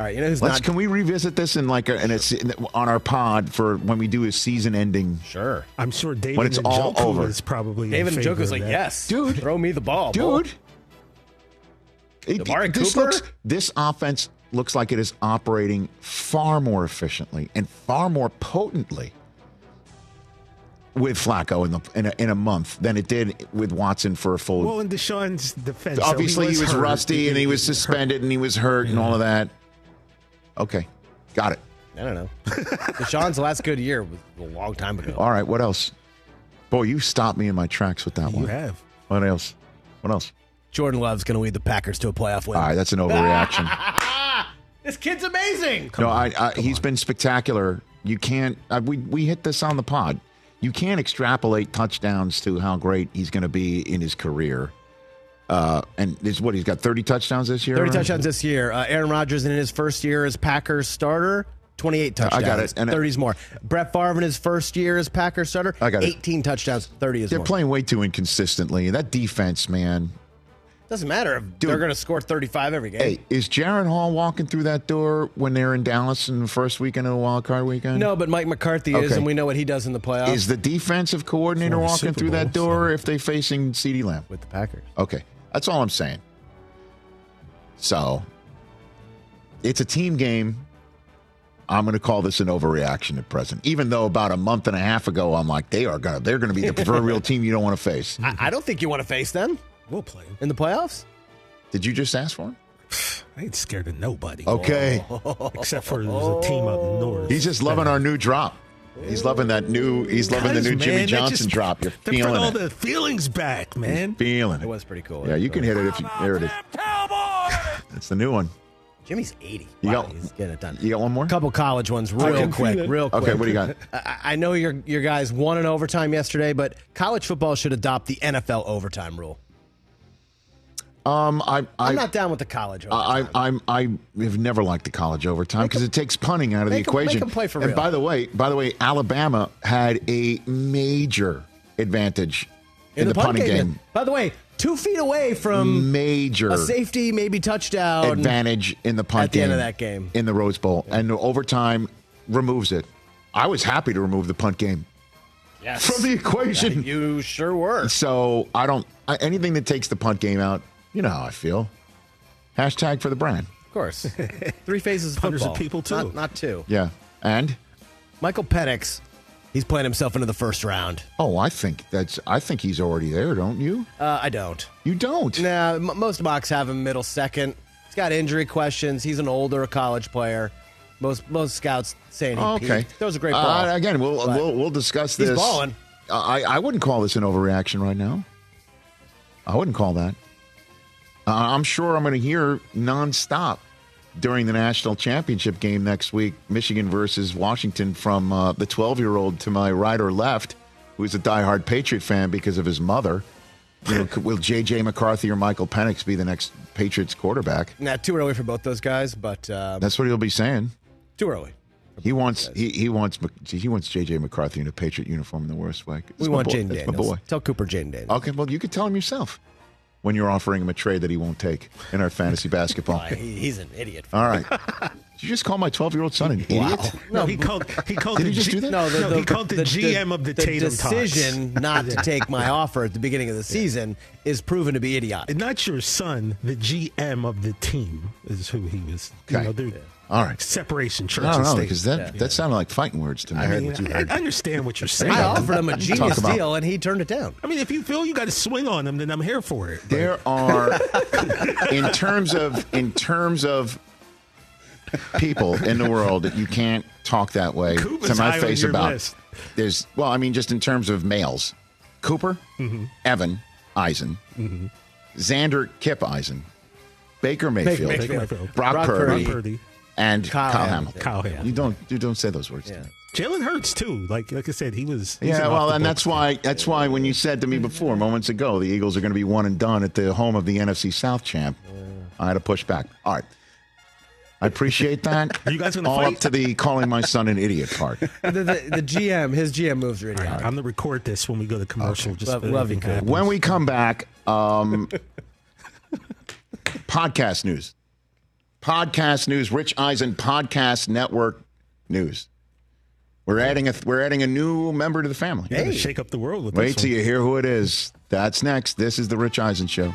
All right. You know who's Let's not. can we revisit this in like a, in a, se- on our pod for when we do a season ending? sure. I'm sure David When it's all Njoku over. is probably in David favor Njoku's of like, yes. Dude. Throw me the ball. bull." Dude. It- this Cooper? looks this offense looks like it is operating far more efficiently and far more potently with Flacco in the in a, in a month than it did with Watson for a full Well, in Deshaun's defense, though, obviously he was, hurt. rusty and he was suspended and he was hurt and all of that. Okay, got it. I don't know. Deshaun's last good year was a long time ago. All right, what else? Boy, you stopped me in my tracks with that You one. You have. What else? What else? Jordan Love's going to lead the Packers to a playoff win. All right, that's an overreaction. This kid's amazing. no, I, I, he's been spectacular. You can't. Uh, we we hit this on the pod. You can't extrapolate touchdowns to how great he's going to be in his career. Uh, and this what he's got thirty touchdowns this year. 30 touchdowns this year. Uh, Aaron Rodgers in his first year as Packers starter, 28 touchdowns. I got it. And it- 30's more. Brett Favre in his first year as Packers starter, I got it. 18 touchdowns, 30 is They're more. playing way too inconsistently. That defense, man. Doesn't matter if Dude. they're going to score 35 every game. Hey, is Jaron Hall walking through that door when they're in Dallas in the first weekend of the wild card weekend? No, but Mike McCarthy is, and we know what he does in the playoffs Is the defensive coordinator walking through that door if they're facing CeeDee Lamb? with the Packers. Okay, that's all I'm saying. So, it's a team game. I'm going to call this an overreaction at present. Even though about a month and a half ago, I'm like, they are going to, they're going to be the proverbial team you don't want to face. I, I don't think you want to face them We'll play him. in the playoffs. Did you just ask for him? I ain't scared of nobody. Okay. Except for there's a team up north. He's just loving our new drop. He's loving that new. He's loving the new Jimmy man, that Johnson just- drop. You're that brought all feeling it. the feelings back, man. Feeling It it. was pretty cool. Yeah, you can hit it if you. There it is. It's the new one. Jimmy's 80. You wow, got- he's getting it done. You got one more? couple college ones, real quick, real quick. Okay, what do you got? I, I know your your guys won in overtime yesterday, but college football should adopt the NFL overtime rule. Um, I, I, I'm not down with the college I, overtime. I, I have never liked the college overtime because it takes punting out of the make 'em- make equation. 'em play for and real. by the way, by the way, Alabama had a major advantage in, the, punt punting game. By the way, two feet away from Major a safety, maybe touchdown. advantage in the punt At the game end of that game. in the Rose Bowl, and the overtime removes it. I was happy to remove the punt game Yes. from the equation. You sure were. So I don't I, anything that takes the punt game out. You know how I feel. Hashtag for the brand. Of course. Three phases of Hundreds of people, too. Not, not two. Yeah, and Michael Penix, he's playing himself into the first round. oh, I think that's I think he's already there, don't you? Uh, I don't. You don't. Nah, m- most mocks have him middle second. He's got injury questions. He's an older college player. Most most scouts saying he Oh, okay. peaked. That was a great ball. Uh, again, we'll, But we'll we'll discuss he's this. balling. I I wouldn't call this an overreaction right now. I wouldn't call that. Uh, I'm sure I'm going to hear nonstop during the national championship game next week, Michigan versus Washington, from uh, the 12 year old to my right or left, who's a diehard Patriot fan because of his mother. You know, will J.J. McCarthy or Michael Penix be the next Patriots quarterback? Nah, too early for both those guys, but uh, That's what he'll be saying. too early. He wants he, he wants he wants J.J. McCarthy in a Patriot uniform in the worst way. It's We want boy. Jayden Daniels. my boy. Tell Cooper Jayden Daniels. Okay, well you could tell him yourself when you're offering him a trade that he won't take in our fantasy basketball. Uh, he, he's an idiot. All right. Did you just call my 12 year old son an idiot? No, he called. He called. Did the he just G- do that? No, the, No, the, he called the, GM of the, Tatum decision Tots. not to take my offer at the beginning of the season is proven to be idiotic. And not your son, the GM of the team is who he was. You Okay. know, they're All right. separation church I don't and know state. because that, that sounded like fighting words to me. I heard mean, what you I, heard. I understand what you're saying. I offered him a genius about- deal and he turned it down. I mean, if you feel you got to swing on him, then I'm here for it. But There are, in terms of in terms of people in the world that you can't talk that way Coop to my face about. list. There's well, I mean, just in terms of males, Cooper, Mm-hmm. Evan, Eisen, Xander, Kip Eisen, Baker Mayfield, Mayfield. Mayfield. Brock, Brock Purdy, Brock Purdy, and Kyle Kyle, Hamilton. Hamilton. Kyle Hamilton. You don't you don't say those words. to Yeah. me. Jalen Hurts too. Like like I said, he was. Yeah, well, and that's guy. why that's why when you said to me before moments ago the Eagles are going to be one and done at the home of the NFC South champ, I had to push back. All right, I appreciate that. Are you guys gonna all fight? up to the calling my son an idiot part? The, the, the GM, his GM moves are All right, idiotic. I'm gonna record this when we go to commercial. Just Love- if love you, anything Coop. happens. When we come back, um, podcast news, podcast news, Rich Eisen podcast network news. We're adding a we're adding a new member to the family. You're shake up the world with Wait this till one. you hear who it is. That's next. This is the Rich Eisen Show.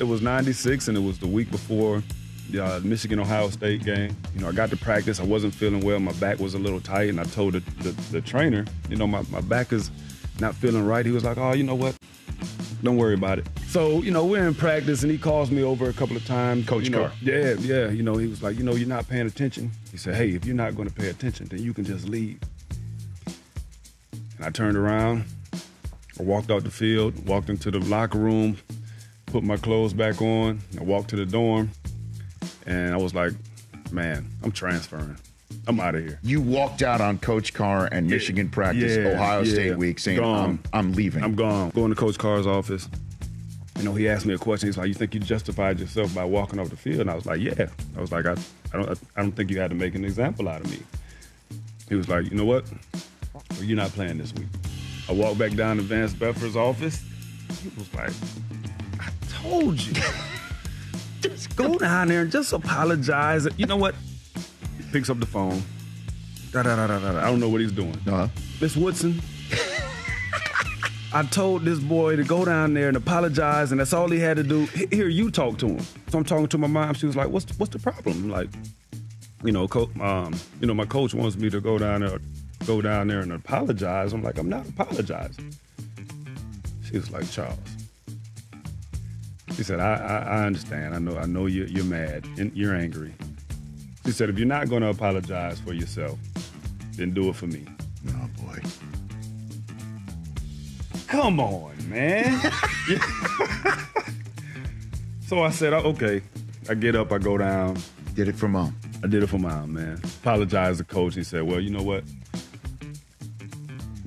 It was 96, and it was the week before the uh, Michigan Ohio State game. You know, I got to practice. I wasn't feeling well. My back was a little tight, and I told the, the, the trainer, you know, my, my back is not feeling right. He was like, oh, you know what? Don't worry about it. So, you know, we're in practice, and he calls me over a couple of times. Coach you know, Carr. Yeah, yeah. You know, he was like, you know, you're not paying attention. He said, hey, if you're not going to pay attention, then you can just leave. And I turned around. I walked out the field, walked into the locker room, put my clothes back on. I walked to the dorm, and I was like, man, I'm transferring. I'm out of here. You walked out on Coach Carr and Michigan practice, Yeah, Ohio yeah. State week, saying. I'm, I'm leaving. I'm gone. Going to Coach Carr's office. You know, he asked me a question. He's like, "You think you justified yourself by walking off the field?" And I was like, "Yeah." I was like, "I, I don't, I don't think you had to make an example out of me." He was like, "You know what? Well, you're not playing this week." I walked back down to Vance Bedford's office. He was like, "I told you, just go down there and just apologize." You know what? He picks up the phone. Da, da, da, da, da. I don't know what he's doing. Uh-huh. Miss Woodson, I told this boy to go down there and apologize, and that's all he had to do. H- Here, you talk to him. So I'm talking to my mom. She was like, "What's what's the problem?" I'm like, you know, co- um, you know, my coach wants me to go down there, go down there and apologize. I'm like, I'm not apologizing. She was like, Charles. She said, I, I, I understand. I know, I know you're, you're mad and you're angry. She said, if you're not going to apologize for yourself, then do it for me. Oh boy. Come on, man. so I said, "Oh, okay. I get up, I go down. Did it for mom. I did it for mom, man. Apologized to coach. He said, well, you know what?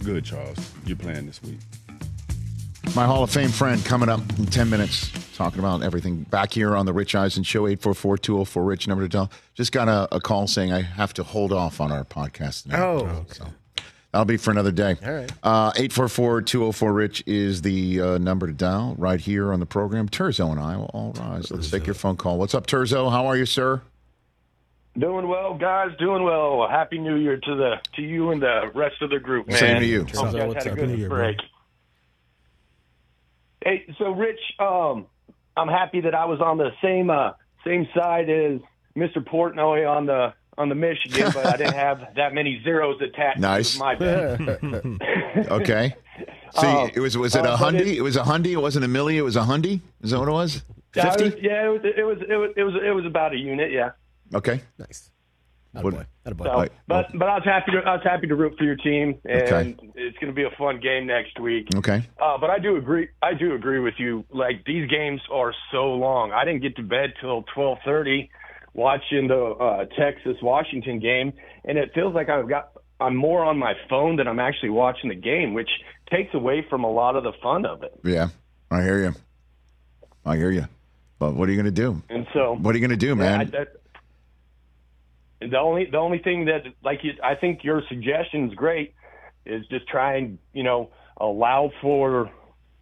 Good, Charles. You're playing this week. My Hall of Fame friend coming up in 10 minutes, talking about everything back here on the Rich Eisen Show, 844 204 Rich, number to tell. Just got a, a call saying I have to hold off on our podcast tonight. Oh, So that'll be for another day. All right. Uh, 844 204 Rich is the uh, number to dial right here on the program. Turzo and I will all rise. Let's take your phone call. What's up, Turzo? How are you, sir? Doing well, guys. Doing well. Happy New Year to the to you and the rest of the group, man. Same to you. Hope you guys what's had a up. good New Year, bro. Break. Hey, so Rich, um, I'm happy that I was on the same uh, same side as Mr. Portnoy on the on the Michigan, but I didn't have that many zeros attached. Nice. my bet. Okay. See, Um, it was was it uh, a but hundy? it- It was a hundy. It wasn't a milli. It was a hundy. Is that what it was? Yeah, it Fifty. was, yeah, it was, it was it was it was it was about a unit, yeah. Okay. Nice. What- Attaboy. Attaboy. So, Right. but but I was happy to I was happy to root for your team, and Okay. it's going to be a fun game next week. Okay. Uh, but I do agree. I do agree with you. Like these games are so long. I didn't get to bed till twelve thirty, watching the uh, Texas Washington game, and it feels like I've got I'm more on my phone than I'm actually watching the game, which takes away from a lot of the fun of it. Yeah, I hear you. I hear you. But what are you going to do? And so, What are you going to do, man? I, that, the only the only thing that like you, I think your suggestion is great is just try and you know allow for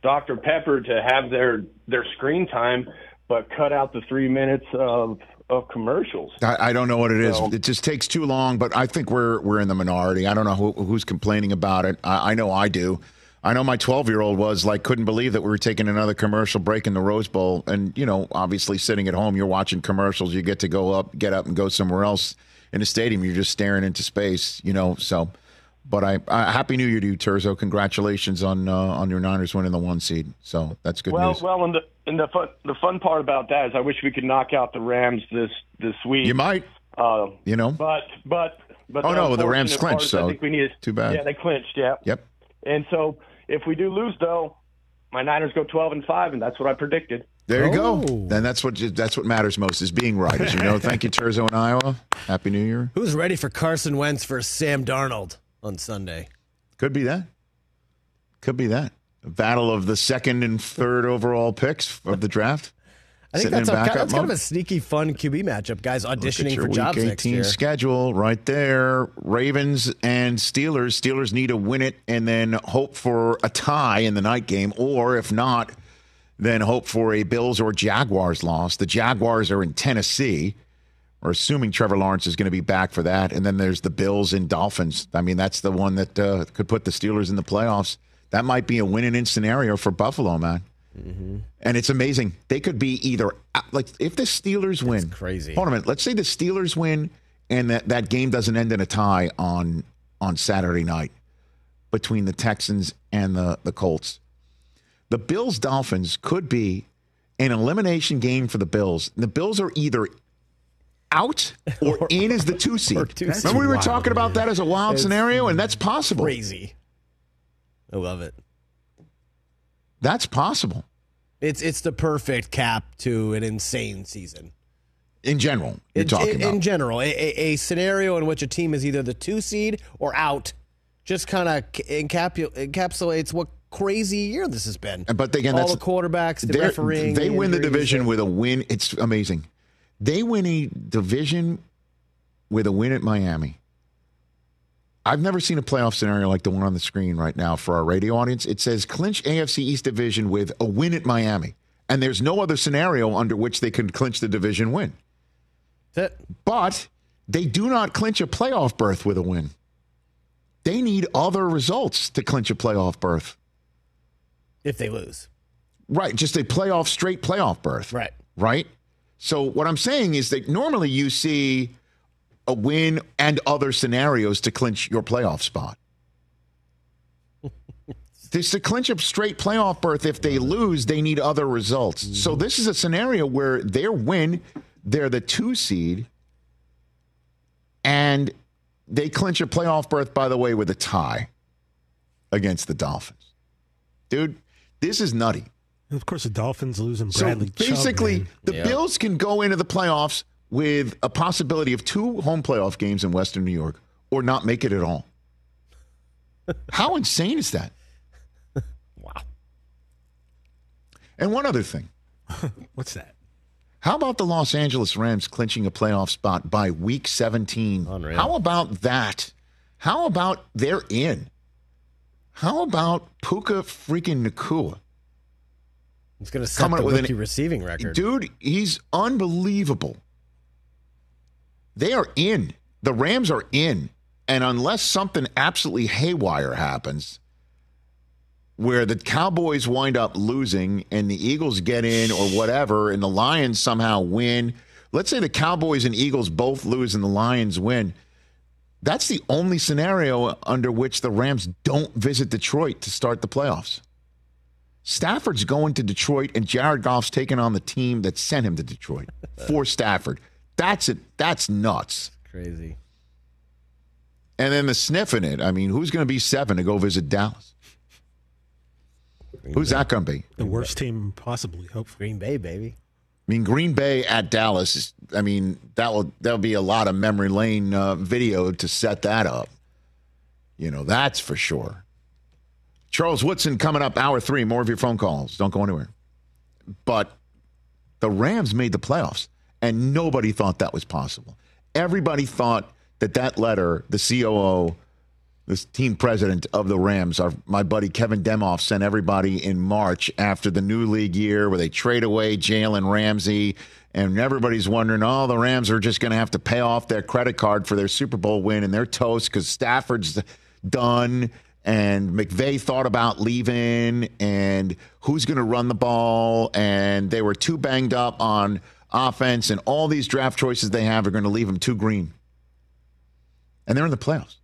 Dr Pepper to have their their screen time, but cut out the three minutes of of commercials. I, I don't know what it is. So- It just takes too long. But I think we're we're in the minority. I don't know who, who's complaining about it. I, I know I do. I know my 12 year old was like couldn't believe that we were taking another commercial break in the Rose Bowl, and you know, obviously sitting at home, you're watching commercials. You get to go up, get up, and go somewhere else in a stadium. You're just staring into space, you know. So But I, I happy New Year to you, Terzo. Congratulations on uh, on your Niners winning the one seed. So that's good well, news. well, and the and the fun the fun part about that is I wish we could knock out the Rams this this week. You might. Uh, You know? but but but Oh, no, the Rams clinched, so I think we need too bad. Yeah, they clinched. Yeah. Yep. And so if we do lose, though, my Niners go twelve and five, and that's what I predicted. There you Oh. go. Then that's what that's what matters most is being right. As you know. Thank you, Terzo in Iowa. Happy New Year. Who's ready for Carson Wentz versus Sam Darnold on Sunday? Could be that. Could be that. A battle of the second and third overall picks of the draft. I think that's, a, that's kind of a sneaky, fun QB matchup. Guys auditioning for week jobs 18 next year. schedule right there. Ravens and Steelers. Steelers need to win it and then hope for a tie in the night game, or if not, then hope for a Bills or Jaguars loss. The Jaguars are in Tennessee. We're assuming Trevor Lawrence is going to be back for that, and then there's the Bills and Dolphins. I mean, that's the one that uh, could put the Steelers in the playoffs. That might be a win-in scenario for Buffalo, man. And it's amazing. They could be either like if the Steelers win. crazy. Hold on a minute. Let's say the Steelers win and that, that game doesn't end in a tie on on Saturday night between the Texans and the, the Colts. The Bills Dolphins could be an elimination game for the Bills. The Bills are either out or in as the two seed. two Remember we were Wild, talking about that as a wild It's scenario, and that's possible. Crazy. I love it. That's possible It's it's the perfect cap to an insane season. in general. You're In, talking in, about. in general, a, a, a scenario in which a team is either the two seed or out, just kind of encapsulates what crazy year this has been. But again, all the quarterbacks, the refereeing, They win the division with a win. It's amazing. They win a division with a win at Miami. I've never seen a playoff scenario like the one on the screen right now for our radio audience. It says clinch AFC East division with a win at Miami. And there's no other scenario under which they can clinch the division win. That's it. But they do not clinch a playoff berth with a win. They need other results to clinch a playoff berth. If they lose. Right, just a playoff straight playoff berth. Right. Right? So what I'm saying is that normally you see a win and other scenarios to clinch your playoff spot. this to clinch a straight playoff berth if they lose, they need other results. So mm-hmm. this is a scenario where their win, they're the 2 seed and they clinch a playoff berth by the way with a tie against the Dolphins. Dude, this is nutty. And of course, the Dolphins losing So Bradley. Chubb, basically, man. the Bills can go into the playoffs with a possibility of two home playoff games in Western New York or not make it at all. How insane is that? Wow. And one other thing. What's that? How about the Los Angeles Rams clinching a playoff spot by week 17? Unreal. How about that? How about they're in? How about Puka freaking Nacua? He's going to set Coming the up with an- rookie receiving record. Dude, he's unbelievable. They are in. The Rams are in. And unless something absolutely haywire happens, where the Cowboys wind up losing and the Eagles get in or whatever, and the Lions somehow win, let's say the Cowboys and Eagles both lose and the Lions win. That's the only scenario under which the Rams don't visit Detroit to start the playoffs. Stafford's going to Detroit, and Jared Goff's taking on the team that sent him to Detroit for Stafford. That's it. That's nuts. Crazy. And then the sniffing it. I mean, who's going to be seven to go visit Dallas? Who's that going to be? The worst team possibly, Hope Green Bay, baby. I mean, Green Bay at Dallas. Is, I mean, that will that'll be a lot of memory lane uh, video to set that up. You know, that's for sure. Charles Woodson coming up hour three. More of your phone calls. Don't go anywhere. But the Rams made the playoffs, and nobody thought that was possible. Everybody thought that that letter, the COO, this team president of the Rams, our, my buddy Kevin Demoff, sent everybody in March after the new league year where they trade away Jalen Ramsey. And everybody's wondering, oh, the Rams are just going to have to pay off their credit card for their Super Bowl win and they're toast because Stafford's done. And McVay thought about leaving and who's going to run the ball. And they were too banged up on offense. And all these draft choices they have are going to leave them too green. And they're in the playoffs.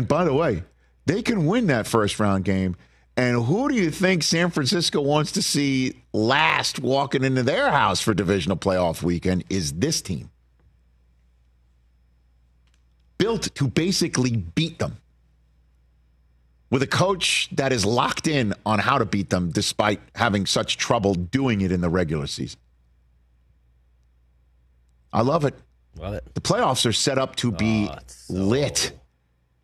And by the way, they can win that first round game. And who do you think San Francisco wants to see last walking into their house for divisional playoff weekend is this team. Built to basically beat them. With a coach that is locked in on how to beat them despite having such trouble doing it in the regular season. I love it. Love it. The playoffs are set up to be oh, lit.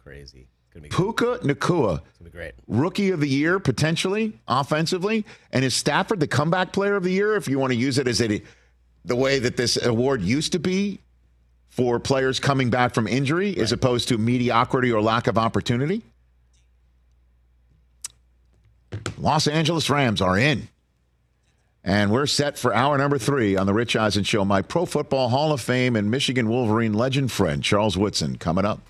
Crazy. Puka Nacua, great. rookie of the year potentially offensively, and is Stafford the comeback player of the year? If you want to use it as a the way that this award used to be for players coming back from injury, as opposed to mediocrity or lack of opportunity. Los Angeles Rams are in. And we're set for hour number three on the Rich Eisen Show. My Pro Football Hall of Fame and Michigan Wolverine legend friend, Charles Woodson, coming up.